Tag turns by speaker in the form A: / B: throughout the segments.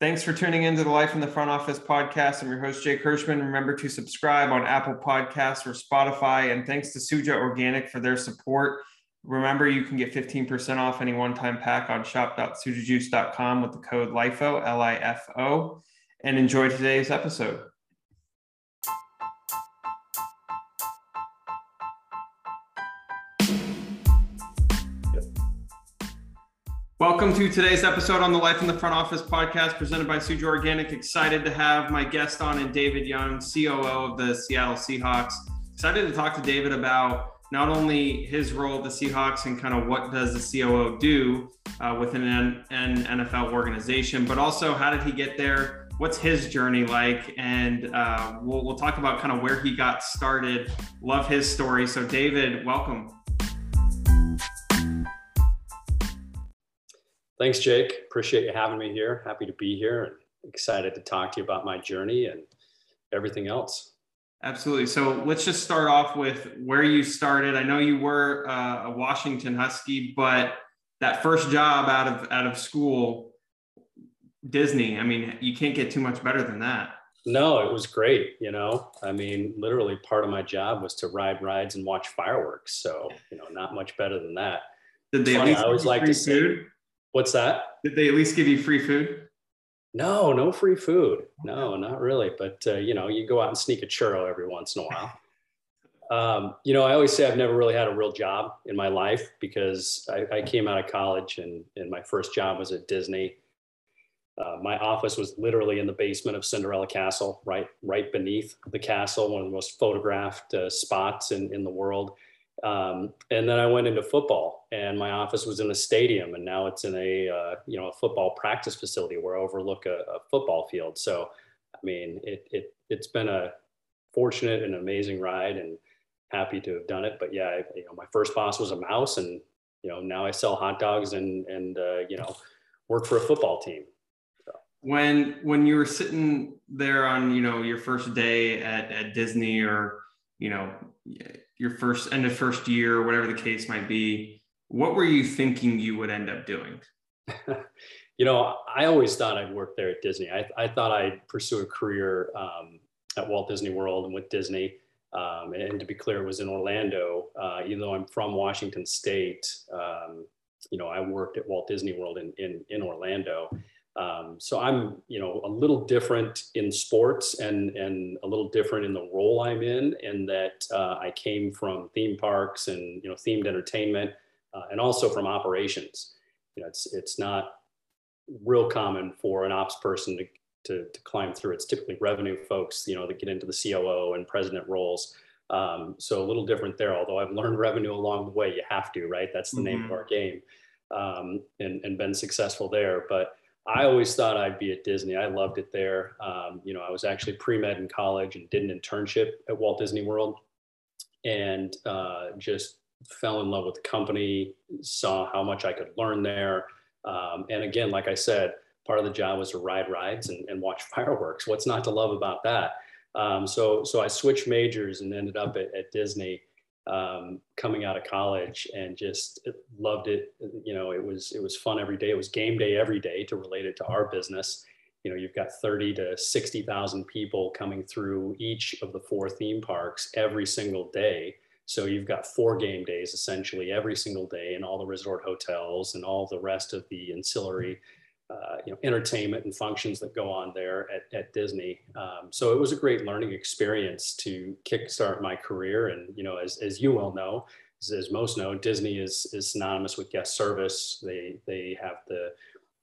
A: Thanks for tuning into the Life in the Front Office podcast. I'm your host, Jake Hirschman. Remember to subscribe on Apple Podcasts or Spotify. And thanks to Suja Organic for their support. Remember, you can get 15% off any one time pack on shop.sujajuice.com with the code LIFO, L I F O. And enjoy today's episode. Welcome to today's episode on the Life in the Front Office podcast presented by Suja Organic. Excited to have my guest on and David Young, COO of the Seattle Seahawks. Excited to talk to David about not only his role at the Seahawks and kind of what does the COO do uh, within an, an, NFL organization, but also how did he get there? What's his journey like? And uh, we'll, we'll talk about kind of where he got started. Love his story. So, David, welcome.
B: Thanks, Jake. Appreciate you having me here. Happy to be here and excited to talk to you about my journey and everything else.
A: Absolutely. So let's just start off with where you started. I know you were uh, a Washington Husky, but that first job out of out of school, Disney. I mean, you can't get too much better than that.
B: No, it was great. You know, I mean, literally part of my job was to ride rides and watch fireworks. So you know, not much better than that.
A: Did they Funny, I always like to food?
B: What's that?
A: Did they at least give you free food?
B: No, no free food. No, not really. But uh, you know, you go out and sneak a churro every once in a while. Um, you know, I always say I've never really had a real job in my life because I, I came out of college and, and my first job was at Disney. Uh, my office was literally in the basement of Cinderella Castle, right, right beneath the castle, one of the most photographed uh, spots in, in the world. Um, and then I went into football, and my office was in a stadium, and now it's in a uh, you know a football practice facility where I overlook a, a football field. So, I mean, it it it's been a fortunate and amazing ride, and happy to have done it. But yeah, I, you know, my first boss was a mouse, and you know now I sell hot dogs and and uh, you know work for a football team.
A: So. When when you were sitting there on you know your first day at at Disney or you know your first end of first year, whatever the case might be, what were you thinking you would end up doing?
B: you know, I always thought I'd work there at Disney. I, I thought I'd pursue a career um, at Walt Disney World and with Disney. Um, and to be clear, it was in Orlando. Uh, even though I'm from Washington State, um, you know, I worked at Walt Disney World in, in, in Orlando. Um, so I'm, you know, a little different in sports and and a little different in the role I'm in, in that uh, I came from theme parks and you know themed entertainment, uh, and also from operations. You know, it's it's not real common for an ops person to, to, to climb through. It's typically revenue folks, you know, that get into the COO and president roles. Um, so a little different there. Although I've learned revenue along the way, you have to, right? That's the mm-hmm. name of mm-hmm. our game, um, and and been successful there, but I always thought I'd be at Disney. I loved it there. Um, you know, I was actually pre med in college and did an internship at Walt Disney World, and uh, just fell in love with the company. Saw how much I could learn there, um, and again, like I said, part of the job was to ride rides and, and watch fireworks. What's not to love about that? Um, so, so I switched majors and ended up at, at Disney um, coming out of college and just loved it. You know, it was it was fun every day. It was game day every day to relate it to our business. You know, you've got 30 to 60,000 people coming through each of the four theme parks every single day. So you've got four game days essentially every single day in all the resort hotels and all the rest of the ancillary uh, you know, entertainment and functions that go on there at, at Disney. Um, so it was a great learning experience to kickstart my career. And, you know, as, as you well know, as, as most know, Disney is, is synonymous with guest service. They, they have the,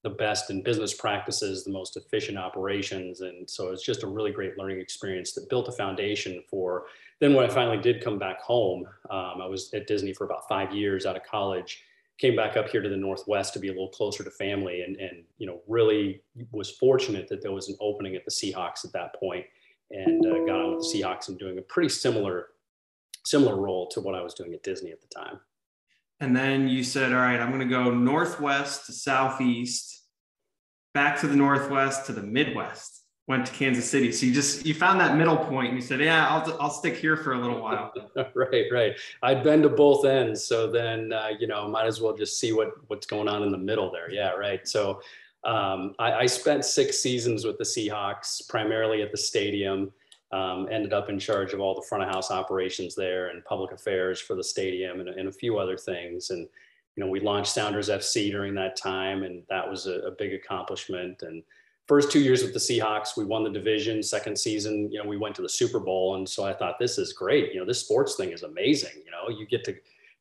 B: the best in business practices, the most efficient operations. And so it's just a really great learning experience that built a foundation for then when I finally did come back home, um, I was at Disney for about five years out of college came back up here to the northwest to be a little closer to family and and you know really was fortunate that there was an opening at the Seahawks at that point and uh, got on with the Seahawks and doing a pretty similar similar role to what I was doing at Disney at the time.
A: And then you said, all right, I'm going to go northwest to southeast, back to the northwest to the Midwest went to Kansas City. So you just you found that middle point and you said, "Yeah, I'll I'll stick here for a little while."
B: right, right. I'd been to both ends, so then uh, you know might as well just see what what's going on in the middle there. Yeah, right. So Um, I, I, spent six seasons with the Seahawks, primarily at the stadium. Um, ended up in charge of all the front of house operations there and public affairs for the stadium and, and, a few other things. And you know, we launched Sounders FC during that time, and that was a, a big accomplishment. And first two years with the Seahawks, we won the division. Second season, you know, we went to the Super Bowl, and so I thought this is great. You know, this sports thing is amazing. You know, you get to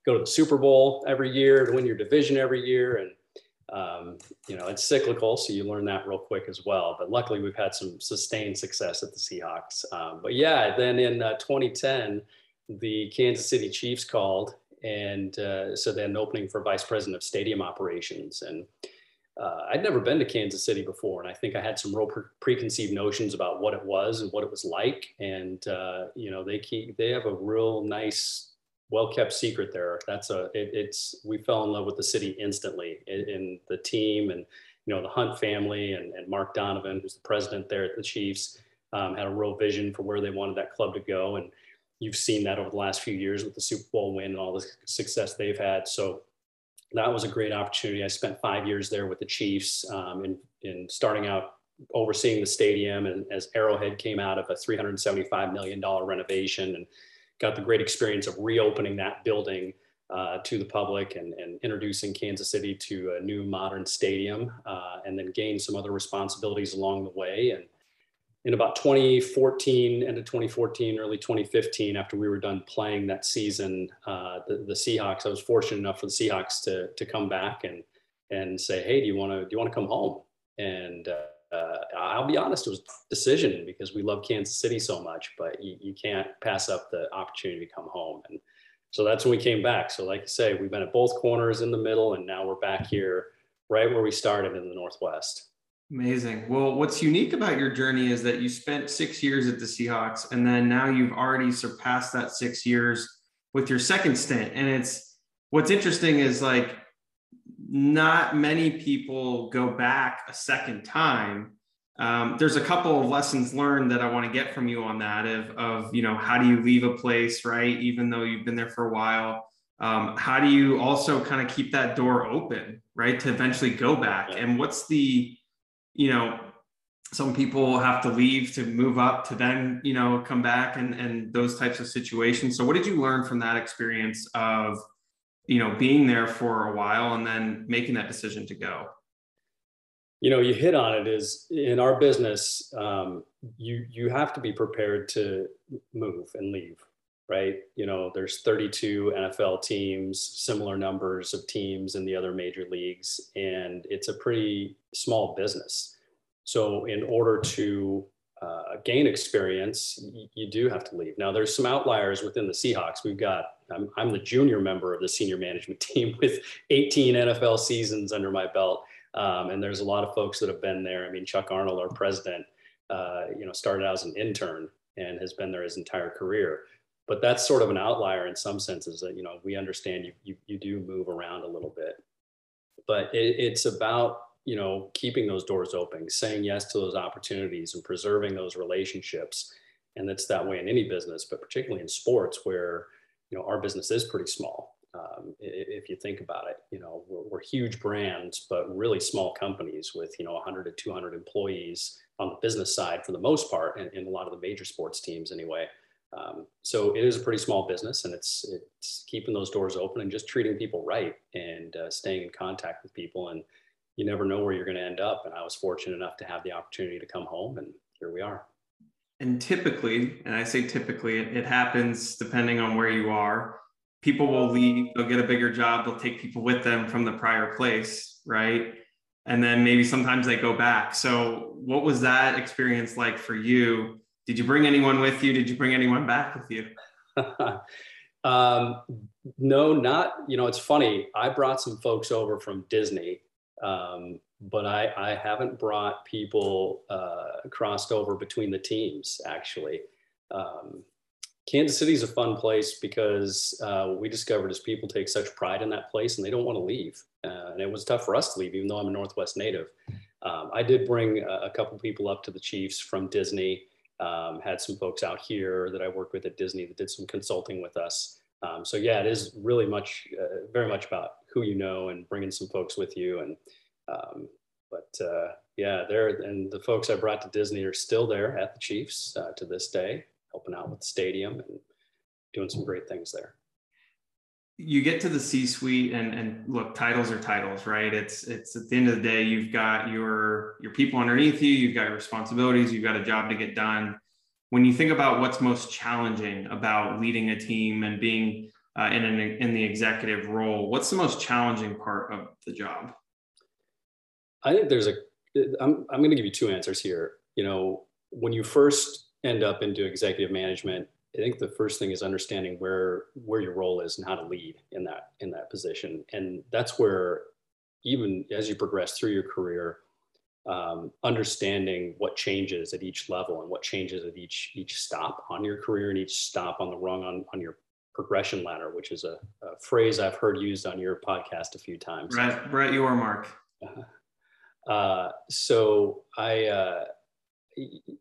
B: go to the Super Bowl every year to win your division every year, and um, you know, it's cyclical, so you learn that real quick as well. But luckily, we've had some sustained success at the Seahawks. Um, but yeah, then in uh, 2010, the Kansas City Chiefs called, and uh, so an opening for vice president of stadium operations. And uh, I'd never been to Kansas City before, and I think I had some real pre- preconceived notions about what it was and what it was like. And uh, you know, they keep they have a real nice well kept secret there. That's a it, it's we fell in love with the city instantly in, in, the team and you know the Hunt family and, and Mark Donovan, who's the president there at the Chiefs, um, had a real vision for where they wanted that club to go, and you've seen that over the last few years with the Super Bowl win and all the success they've had. So that was a great opportunity. I spent five years there with the Chiefs um, in in starting out overseeing the stadium and as Arrowhead came out of a 375 million dollar renovation and got the great experience of reopening that building uh, to the public and, and, introducing Kansas City to a new modern stadium, uh, and then gained some other responsibilities along the way. And in about 2014, end of 2014, early 2015, after we were done playing that season, uh, the, the, Seahawks, I was fortunate enough for the Seahawks to, to come back and, and say, hey, do you want to do you want to come home? And uh, I'll be honest, it was a decision because we love Kansas City so much, but you, you, can't pass up the opportunity to come home. And so that's when we came back. So, like you say, we've been at both corners in the middle, and now we're back here right where we started in the Northwest.
A: Amazing. Well, what's unique about your journey is that you spent six years at the Seahawks, and then now you've already surpassed that six years with your second stint. And it's what's interesting is like, not many people go back a second time. Um, there's a couple of lessons learned that I want to get from you on that of, of, you know, how do you leave a place, right? Even though you've been there for a while, um, how do you also kind of keep that door open, right? To eventually go back. And what's the, you know, some people have to leave to move up to then, you know, come back and, and those types of situations. So what did you learn from that experience of, you know being there for a while and then making that decision to go
B: you know you hit on it is in our business um, you you have to be prepared to move and leave right you know there's 32 nfl teams similar numbers of teams in the other major leagues and it's a pretty small business so in order to uh, gain experience, you, you do have to leave. Now, there's some outliers within the Seahawks. We've got, I'm, I'm the junior member of the senior management team with 18 NFL seasons under my belt. Um, and there's a lot of folks that have been there. I mean, Chuck Arnold, our president, uh, you know, started out as an intern and has been there his entire career. But that's sort of an outlier in some senses that, you know, we understand you, you, you do move around a little bit. But it, it's about you know keeping those doors open saying yes to those opportunities and preserving those relationships. And it's that way in any business but particularly in sports where you know our business is pretty small. Um, if you think about it you know we're, we're, huge brands but really small companies with you know 100 to 200 employees on the business side for the most part in, in a lot of the major sports teams anyway um, so it is a pretty small business and it's it's keeping those doors open and just treating people right and uh, staying in contact with people and you never know where you're going to end up. And I was fortunate enough to have the opportunity to come home, and here we are.
A: And typically, and I say typically, it, it happens depending on where you are. People will leave, they'll get a bigger job, they'll take people with them from the prior place, right? And then maybe sometimes they go back. So, what was that experience like for you? Did you bring anyone with you? Did you bring anyone back with you?
B: um, no, not, you know, it's funny. I brought some folks over from Disney um, but I, I haven't brought people uh, crossed over between the teams actually. Um, Kansas City is a fun place because uh, what we discovered is people take such pride in that place and they don't want to leave. Uh, and it was tough for us to leave, even though I'm a Northwest native. Um, I did bring a, a, couple people up to the Chiefs from Disney. Um, had some folks out here that I worked with at Disney that did some consulting with us. Um, so yeah, it is really much, uh, very much about who you know and bringing some folks with you. And um, but uh, yeah, there and the folks I brought to Disney are still there at the Chiefs uh, to this day, helping out with the stadium and doing some great things there.
A: You get to the C-suite and and look, titles are titles, right? It's it's at the end of the day, you've got your your people underneath you, you've got your responsibilities, you've got a job to get done. When you think about what's most challenging about leading a team and being uh, in an in the executive role, what's the most challenging part of the job?
B: I think there's a. I'm I'm going to give you two answers here. You know, when you first end up into executive management, I think the first thing is understanding where where your role is and how to lead in that in that position, and that's where even as you progress through your career, um, understanding what changes at each level and what changes at each each stop on your career and each stop on the rung on, on your progression ladder, which is a, a phrase I've heard used on your podcast a few times.
A: Brett, Brett, you are Mark.
B: Uh, so I, uh,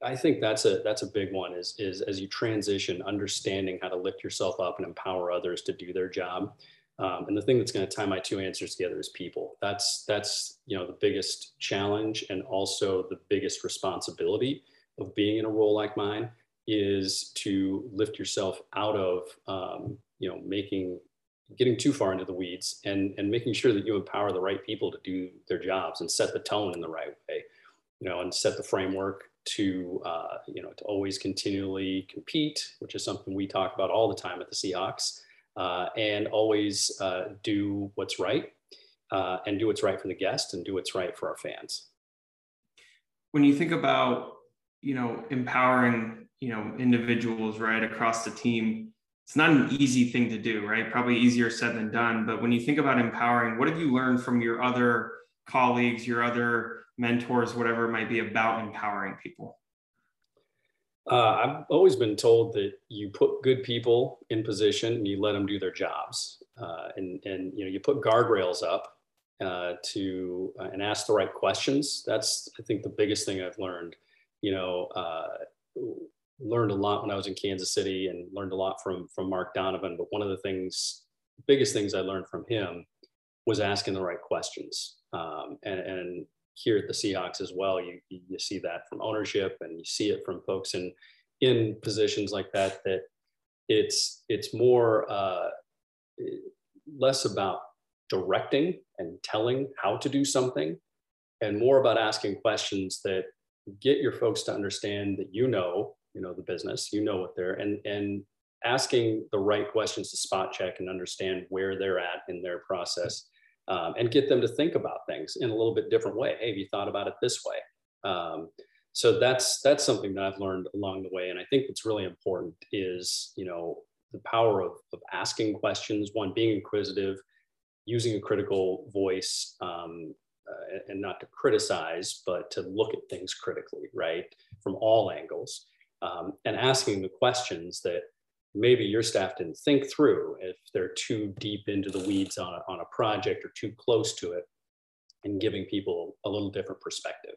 B: I think that's a that's a big one. Is is as you transition, understanding how to lift yourself up and empower others to do their job. Um, and the thing that's going to tie my two answers together is people. That's that's you know the biggest challenge and also the biggest responsibility of being in a role like mine is to lift yourself out of um, you know making getting too far into the weeds and and making sure that you empower the right people to do their jobs and set the tone in the right way you know and set the framework to uh, you know to always continually compete which is something we talk about all the time at the seahawks uh, and always uh, do what's right uh, and do what's right for the guest and do what's right for our fans
A: when you think about you know empowering you know individuals right across the team it's not an easy thing to do, right? Probably easier said than done. But when you think about empowering, what have you learned from your other colleagues, your other mentors, whatever it might be about empowering people?
B: Uh, I've always been told that you put good people in position and you let them do their jobs, uh, and and you know you put guardrails up uh, to uh, and ask the right questions. That's I think the biggest thing I've learned. You know, uh, learned a lot when I was in Kansas City and learned a lot from from Mark Donovan. But one of the things, biggest things I learned from him was asking the right questions. Um, and, and here at the Seahawks as well, you you see that from ownership and you see it from folks in in positions like that. That it's it's more uh, less about directing and telling how to do something, and more about asking questions that get your folks to understand that you know you know the business you know what they're and and asking the right questions to spot check and understand where they're at in their process um, and get them to think about things in a little bit different way. Hey have you thought about it this way? Um, so that's that's something that i've learned along the way. And i think what's really important is you know the power of, of asking questions one being inquisitive using a critical voice um, uh, and not to criticize but to look at things critically right from all angles um, and asking the questions that maybe your staff didn't think through if they're too deep into the weeds on a, on a project or too close to it and giving people a little different perspective.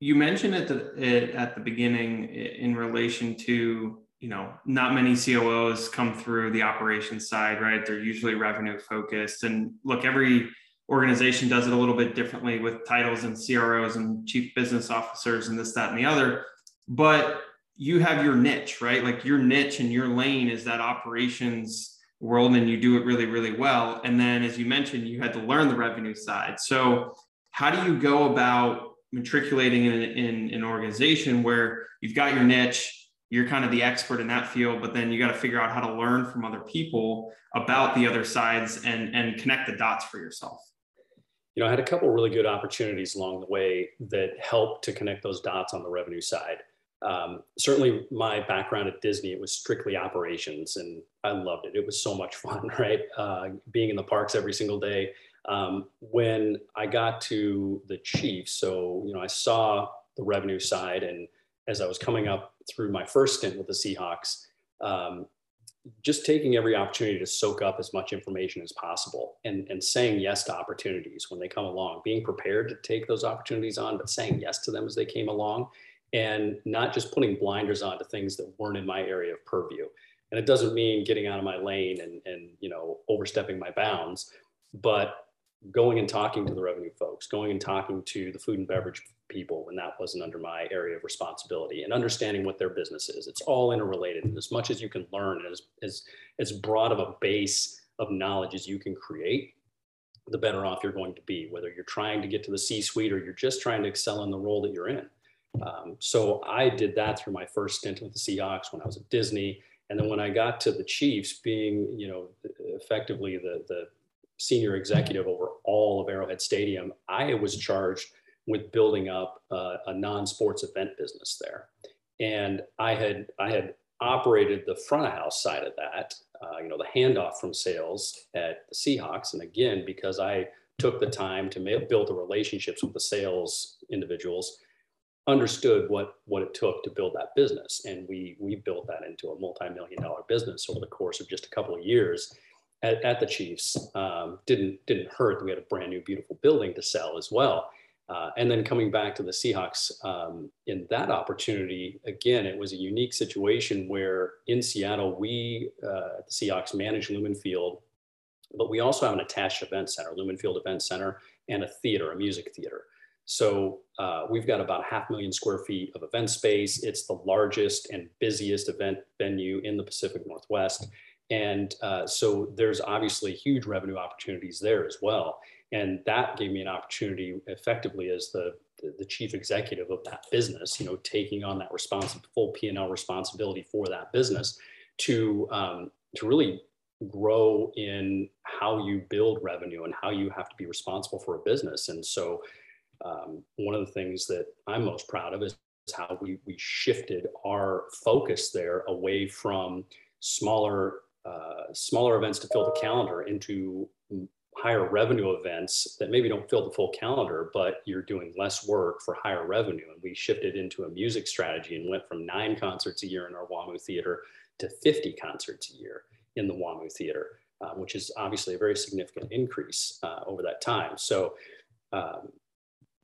A: You mentioned at at the beginning in relation to you know not many COOs come through the operations side right? They're usually revenue focused. And look every organization does it a little bit differently with titles and CROs and chief business officers and this that and the other. But you have your niche, right? Like your niche and your lane is that operations world and you do it really, really well. And then, as you mentioned, you had to learn the revenue side. So, how do you go about matriculating in, in an organization where you've got your niche? You're kind of the expert in that field, but then you got to figure out how to learn from other people about the other sides and, and connect the dots for yourself
B: you know, I had a couple really good opportunities along the way that helped to connect those dots on the revenue side um, certainly my background at Disney, it was strictly operations and I loved it. It was so much fun, right? Uh, being in the parks every single day. Um, when I got to the Chiefs, so, you know, I saw the revenue side and as I was coming up through my first stint with the Seahawks, um, just taking every opportunity to soak up as much information as possible and, and saying yes to opportunities when they come along, being prepared to take those opportunities on, but saying yes to them as they came along and not just putting blinders on to things that weren't in my area of purview. And it doesn't mean getting out of my lane and, and you know overstepping my bounds, but going and talking to the revenue folks, going and talking to the food and beverage people when that wasn't under my area of responsibility and understanding what their business is. It's all interrelated. And as much as you can learn, as, as, as broad of a base of knowledge as you can create, the better off you're going to be, whether you're trying to get to the C suite or you're just trying to excel in the role that you're in. Um, so I did that through my first stint with the Seahawks when I was at Disney. And then when I got to the Chiefs, being, you know, effectively the, the senior executive over all of Arrowhead Stadium, I was charged with building up uh, a non-sports event business there. And I had, I had operated the front of house side of that, uh, you know, the handoff from sales at the Seahawks. And again, because I took the time to build the relationships with the sales individuals, understood what what it took to build that business, and we we built that into a multi-million dollar business over the course of just a couple of years. At, at the Chiefs, um, didn't didn't hurt. We had a brand new, beautiful building to sell as well. Uh, and then coming back to the Seahawks um, in that opportunity, again, it was a unique situation where in Seattle, we uh, the Seahawks manage Lumen Field, but we also have an attached event center, Lumen Field Event Center, and a theater, a music theater. So uh, we've got about half million square feet of event space. It's the largest and busiest event venue in the Pacific Northwest. And uh, so there's obviously huge revenue opportunities there as well. And that gave me an opportunity effectively as the, the chief executive of that business, you know, taking on that responsible full P&L responsibility for that business to, um, to really grow in how you build revenue and how you have to be responsible for a business. And so um, one of the things that I'm most proud of is how we, we shifted our focus there away from smaller uh, smaller events to fill the calendar into higher revenue events that maybe don't fill the full calendar, but you're doing less work for higher revenue. And we shifted into a music strategy and went from nine concerts a year in our WAMU theater to 50 concerts a year in the WAMU theater, um, which is obviously a very significant increase uh, over that time. So um,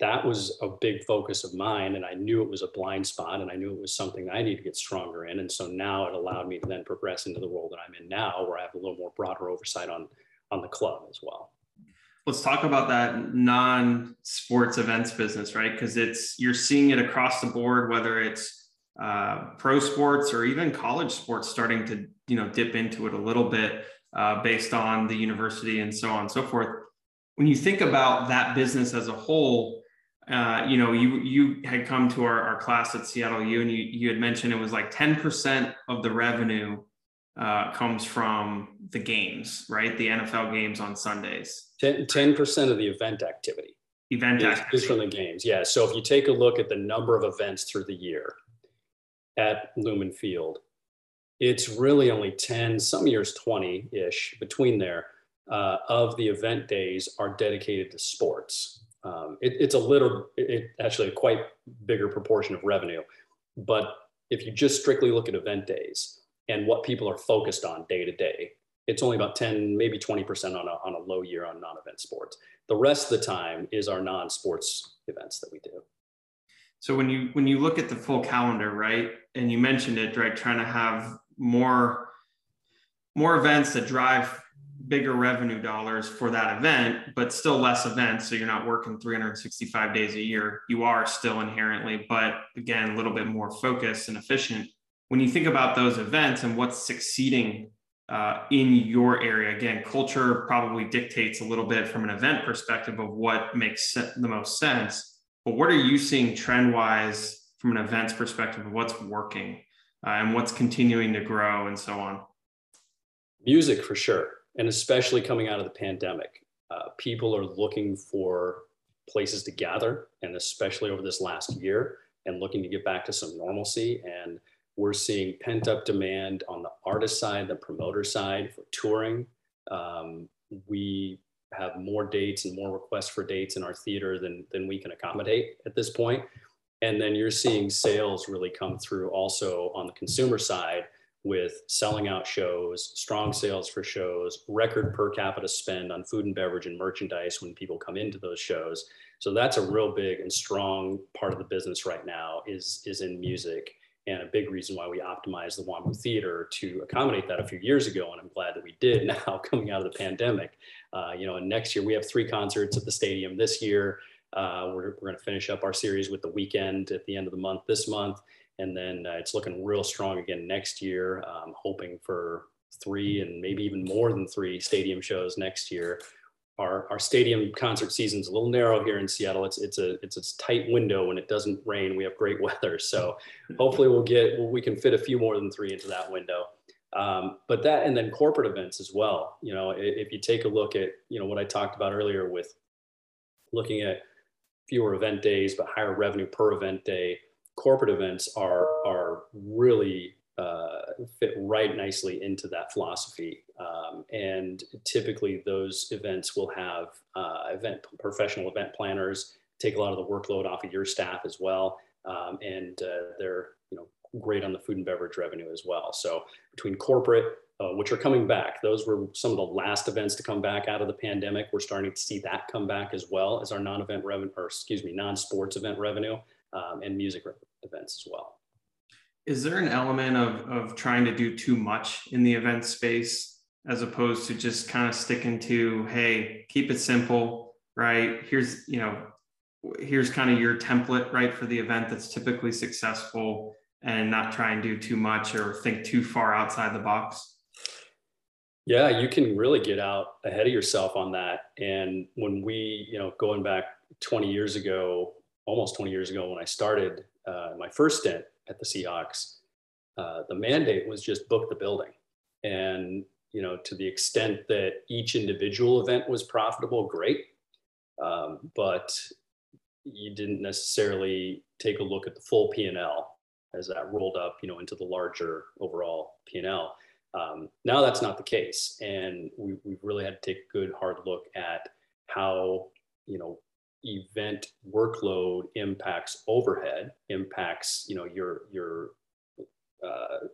B: that was a big focus of mine and i knew it was a blind spot and i knew it was something i need to get stronger in and so now it allowed me to then progress into the role that i'm in now where i have a little more broader oversight on on the club as well.
A: Let's talk about that non-sports events business right? Because it's you're seeing it across the board whether it's uh, pro sports or even college sports starting to you know dip into it a little bit uh, based on the university and so on and so forth. When you think about that business as a whole uh, you know, you you had come to our, our class at Seattle U, and you you had mentioned it was like ten percent of the revenue uh, comes from the games, right? The NFL games on Sundays.
B: 10 percent of the event activity.
A: Event
B: is, activity. is from the games, yeah. So if you take a look at the number of events through the year at Lumen Field, it's really only 10, some years 20 ish between there uh, of the event days are dedicated to sports um, it, it's a little, it, actually a quite bigger proportion of revenue. But if you just strictly look at event days and what people are focused on day to day, it's only about 10, maybe 20% on a, on a low year on non-event sports. The rest of the time is our non-sports events that we do.
A: So when you when you look at the full calendar, right, and you mentioned it, right, trying to have more more events that drive bigger revenue dollars for that event, but still less events. So you're not working 365 days a year. You are still inherently, but again, a little bit more focused and efficient. When you think about those events and what's succeeding uh, in your area, again, culture probably dictates a little bit from an event perspective of what makes the most sense. But what are you seeing trend wise from an events perspective of what's working uh, and what's continuing to grow and so on?
B: Music for sure and especially coming out of the pandemic, uh, people are looking for places to gather, and especially over this last year, and looking to get back to some normalcy. And we're seeing pent up demand on the artist side, the promoter side for touring. Um, we have more dates and more requests for dates in our theater than, than we can accommodate at this point. And then you're seeing sales really come through also on the consumer side with selling out shows, strong sales for shows, record per capita spend on food and beverage and merchandise when people come into those shows. So that's a real big and strong part of the business right now is, is in music. And a big reason why we optimized the WAMU Theater to accommodate that a few years ago. And I'm glad that we did now coming out of the pandemic. Uh, you know, and next year we have three concerts at the stadium this year. Uh, we're we're going to finish up our series with the weekend at the end of the month this month, and then uh, it's looking real strong again next year. Um, hoping for three and maybe even more than three stadium shows next year. Our, our stadium concert season's a little narrow here in Seattle. It's it's a it's a tight window when it doesn't rain. We have great weather, so hopefully we'll get we can fit a few more than three into that window. Um, but that and then corporate events as well. You know, if you take a look at you know what I talked about earlier with looking at fewer event days but higher revenue per event day, corporate events are are really uh, fit right nicely into that philosophy. Um, and typically, those events will have uh, event professional event planners take a lot of the workload off of your staff as well, um, and uh, they're you know great on the food and beverage revenue as well. So between corporate, uh, which are coming back, those were some of the last events to come back out of the pandemic. We're starting to see that come back as well as our non-event revenue, or excuse me, non-sports event revenue um, and music events as well.
A: Is there an element of, of trying to do too much in the event space as opposed to just kind of sticking to, hey, keep it simple, right? Here's, you know, here's kind of your template, right, for the event that's typically successful and not try and do too much or think too far outside the box?
B: Yeah, you can really get out ahead of yourself on that. And when we, you know, going back 20 years ago, almost 20 years ago when I started uh, my first stint at the Seahawks, uh, the mandate was just book the building. And, you know, to the extent that each individual event was profitable, great. Um, but you didn't necessarily take a look at the full P&L as that rolled up, you know, into the larger overall P&L. Um, now that's not the case. And we, we've really had to take a good hard look at how, you know, event workload impacts overhead, impacts you know your your uh,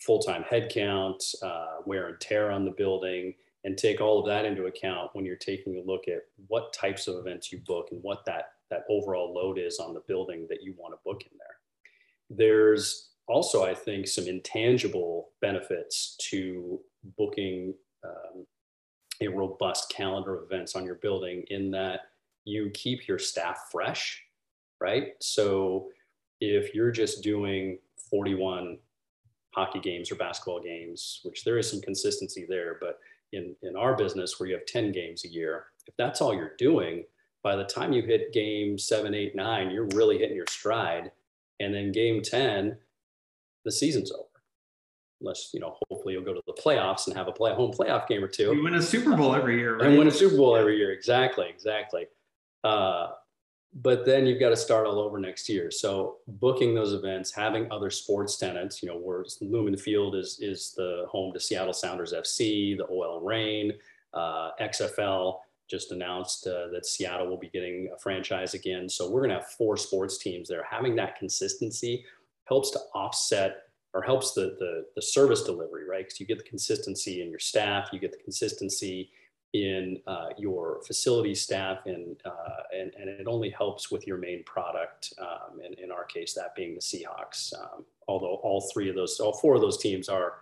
B: full-time headcount, uh, wear and tear on the building, and take all of that into account when you're taking a look at what types of events you book and what that that overall load is on the building that you want to book in there. There's also, I think, some intangible benefits to booking um, a robust calendar of events on your building in that you keep your staff fresh, right? So if you're just doing 41 hockey games or basketball games, which there is some consistency there, but in, in our business where you have 10 games a year, if that's all you're doing, by the time you hit game seven, eight, nine, you're really hitting your stride. And then game 10, the season's over. Unless, you know, hopefully you'll go to the playoffs and have a play home playoff game or two.
A: You win a Super Bowl every year,
B: right? And win a Super Bowl every year. Exactly. Exactly. Uh, but then you've got to start all over next year. So booking those events, having other sports tenants, you know, where Lumen Field is is the home to Seattle Sounders FC, the OL Reign, uh, XFL just announced uh, that Seattle will be getting a franchise again. So we're going to have four sports teams there. Having that consistency helps to offset or helps the the, the service delivery, right? Because you get the consistency in your staff, you get the consistency in uh, your facility staff and, uh, and, and it only helps with your main product. Um, and in our case, that being the Seahawks, um, although all three of those, all four of those teams are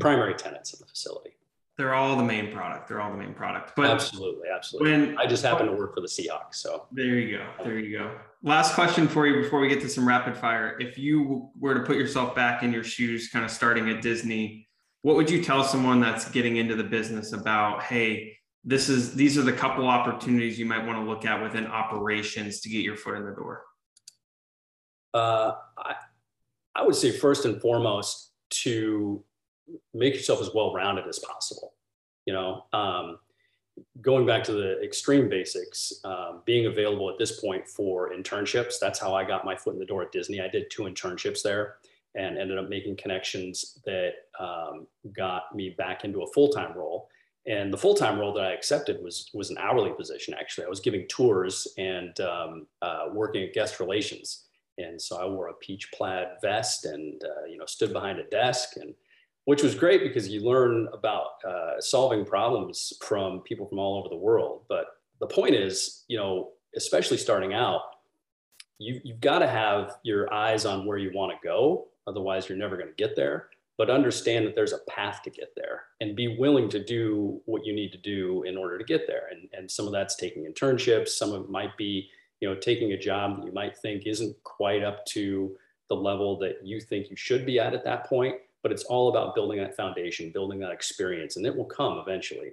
B: primary tenants of the facility.
A: They're all the main product. They're all the main product. But
B: absolutely, absolutely. When, I just happen to work for the Seahawks, so
A: there you go. There you go. Last question for you before we get to some rapid fire. If you were to put yourself back in your shoes, kind of starting at Disney, what would you tell someone that's getting into the business about, hey, this is these are the couple opportunities you might want to look at within operations to get your foot in the door?
B: Uh, I, I would say first and foremost to make yourself as well rounded as possible. You know, um, going back to the extreme basics, um, being available at this point for internships. That's how I got my foot in the door at Disney. I did two internships there and ended up making connections that um, got me back into a full time role. And the full time role that I accepted was was an hourly position. Actually, I was giving tours and um, uh, working at guest relations. And so I wore a peach plaid vest and uh, you know stood behind a desk and which was great because you learn about uh, solving problems from people from all over the world. But the point is, you know, especially starting out, you, you've got to have your eyes on where you want to go. Otherwise, you're never going to get there. But understand that there's a path to get there and be willing to do what you need to do in order to get there. And, and some of that's taking internships, some of it might be, you know, taking a job that you might think isn't quite up to the level that you think you should be at at that point. But it's all about building that foundation, building that experience, and it will come eventually.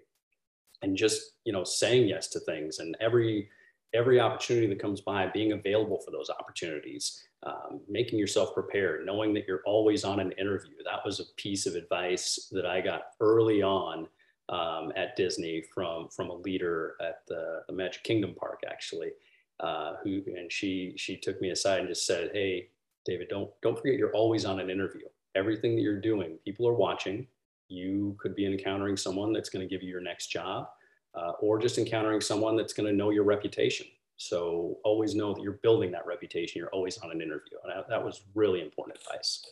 B: And just, you know, saying yes to things and every every opportunity that comes by, being available for those opportunities, um, making yourself prepared, knowing that you're always on an interview. That was a piece of advice that I got early on um, at Disney from from a leader at the, the Magic Kingdom Park, actually, uh, who and she she took me aside and just said, "Hey, David, don't don't forget you're always on an interview. Everything that you're doing, people are watching. You could be encountering someone that's going to give you your next job." Uh, or just encountering someone that's going to know your reputation. So always know that you're building that reputation. You're always on an interview. And that was really important advice.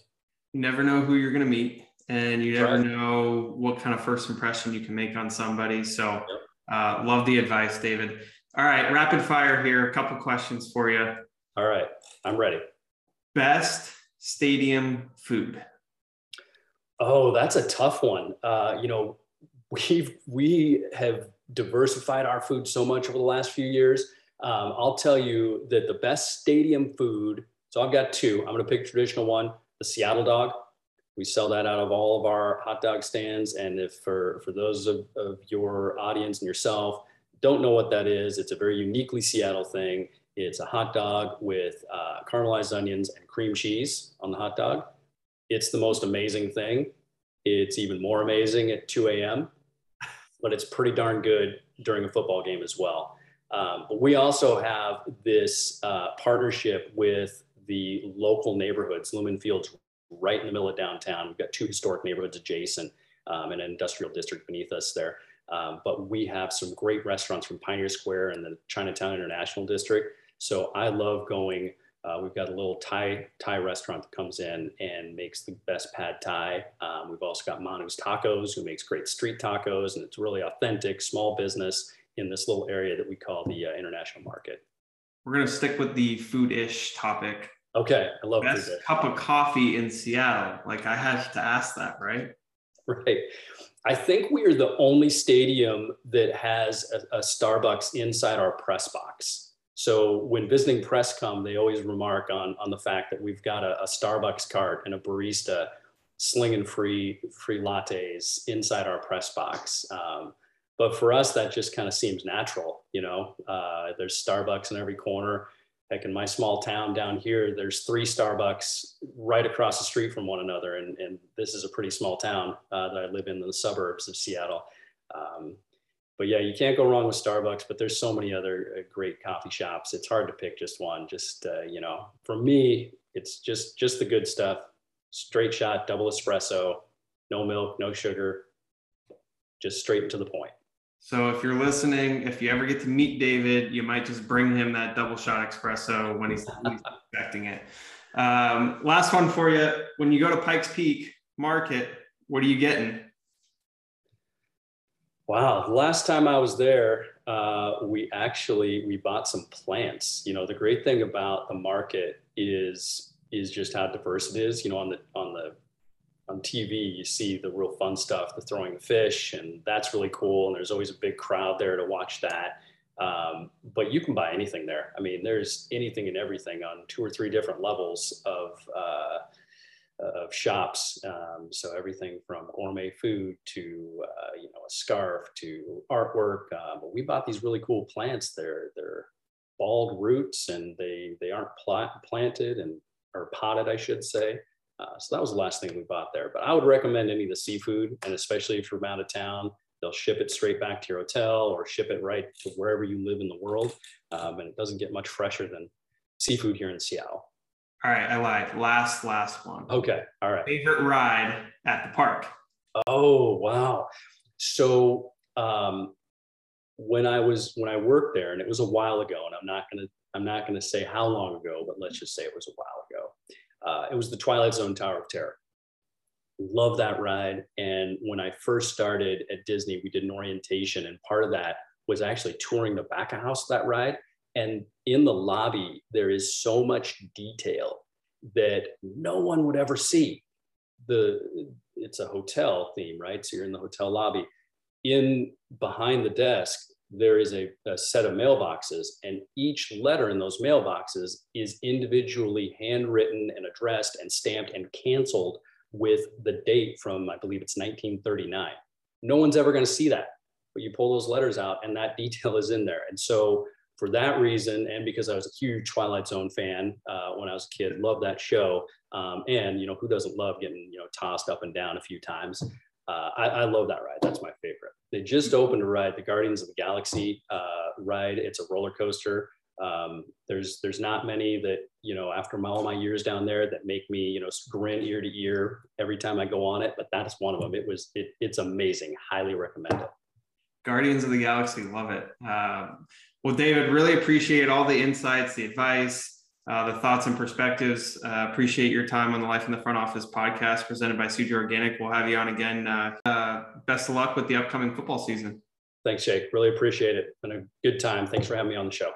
A: You never know who you're going to meet and you never right. know what kind of first impression you can make on somebody. So uh, love the advice, David. All right, rapid fire here. A couple questions for you.
B: All right, I'm ready.
A: Best stadium food.
B: Oh, that's a tough one. Uh, you know, we've we have diversified our food so much over the last few years. Um, I'll tell you that the best stadium food, so I've got two. I'm going to pick traditional one, the Seattle dog. We sell that out of all of our hot dog stands. And if for, for those of, of your audience and yourself don't know what that is, it's a very uniquely Seattle thing. It's a hot dog with uh, caramelized onions and cream cheese on the hot dog. It's the most amazing thing. It's even more amazing at 2 a.m but it's pretty darn good during a football game as well. Um, but we also have this uh, partnership with the local neighborhoods, Lumen Fields, right in the middle of downtown. We've got two historic neighborhoods adjacent um, and an industrial district beneath us there. Um, but we have some great restaurants from Pioneer Square and the Chinatown International District. So I love going uh, we've got a little Thai Thai restaurant that comes in and makes the best pad Thai. Um, we've also got Manu's Tacos, who makes great street tacos, and it's really authentic small business in this little area that we call the uh, international market.
A: We're gonna stick with the food-ish topic.
B: Okay, I love
A: best cup of coffee in Seattle. Like I have to ask that, right?
B: Right. I think we are the only stadium that has a, a Starbucks inside our press box. So when visiting press come, they always remark on, on the fact that we've got a, a Starbucks cart and a barista slinging free free lattes inside our press box. Um, but for us, that just kind of seems natural. You know, uh, there's Starbucks in every corner. Like in my small town down here, there's three Starbucks right across the street from one another, and, and this is a pretty small town uh, that I live in, in the suburbs of Seattle. Um, but yeah, you can't go wrong with Starbucks. But there's so many other uh, great coffee shops. It's hard to pick just one. Just uh, you know, for me, it's just just the good stuff. Straight shot, double espresso, no milk, no sugar, just straight to the point.
A: So if you're listening, if you ever get to meet David, you might just bring him that double shot espresso when he's, he's expecting it. Um, last one for you. When you go to Pike Place Market, what are you getting?
B: Wow, the last time I was there, uh, we actually we bought some plants. You know, the great thing about the market is is just how diverse it is. You know, on the on the on TV, you see the real fun stuff, the throwing the fish, and that's really cool. And there's always a big crowd there to watch that. Um, but you can buy anything there. I mean, there's anything and everything on two or three different levels of uh, of shops. Um, so everything from gourmet food to uh, you know a scarf to artwork. Uh, but we bought these really cool plants. They're they're bald roots and they they aren't pl- planted and or potted, I should say. Uh, so that was the last thing we bought there. But I would recommend any of the seafood, and especially if you're out of town, they'll ship it straight back to your hotel or ship it right to wherever you live in the world. Um, and it doesn't get much fresher than seafood here in Seattle.
A: All right, I lied. Last, last one.
B: Okay. All right.
A: Favorite ride at the park?
B: Oh wow. So um, when I was when I worked there, and it was a while ago, and I'm not gonna I'm not gonna say how long ago, but let's just say it was a while ago. Uh, it was the Twilight Zone Tower of Terror. Love that ride. And when I first started at Disney, we did an orientation, and part of that was actually touring the back of house of that ride and in the lobby, there is so much detail that no one would ever see. the it's a hotel theme, right? So you're in the hotel lobby. In behind the desk, there is a, a, set of mailboxes, and each letter in those mailboxes is individually handwritten and addressed and stamped and canceled with the date from, I believe it's 1939. No one's ever going to see that, but you pull those letters out, and that detail is in there. And so, for that reason, and because I was a huge Twilight Zone fan uh, when I was a kid, loved that show. Um, and you know, who doesn't love getting you know tossed up and down a few times? Uh, I, I, love that ride. That's my favorite. They just opened a ride, the Guardians of the Galaxy uh, ride. It's a roller coaster. Um, there's there's not many that you know after my, all my years down there that make me you know grin ear to ear every time I go on it. But that's one of them. It was it, it's amazing. Highly recommend it.
A: Guardians of the Galaxy, love it. Um, well, David, really appreciate all the insights, the advice uh, the thoughts and perspectives. Uh, appreciate your time on the Life in the Front Office podcast presented by Suja Organic. We'll have you on again. Uh, uh, best of luck with the upcoming football season.
B: Thanks, Jake. Really appreciate it. Been a good time. Thanks for having me on the show.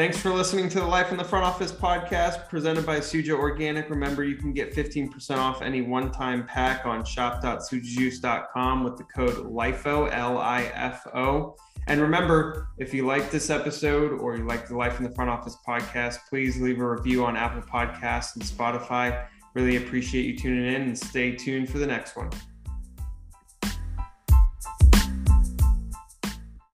A: Thanks for listening to the Life in the Front Office podcast presented by Suja Organic. Remember, you can get 15% off any one time pack on shop.sujajuice.com with the code LIFO, L I F O. And remember, if you like this episode or you like the Life in the Front Office podcast, please leave a review on Apple Podcasts and Spotify. Really appreciate you tuning in and stay tuned for the next one.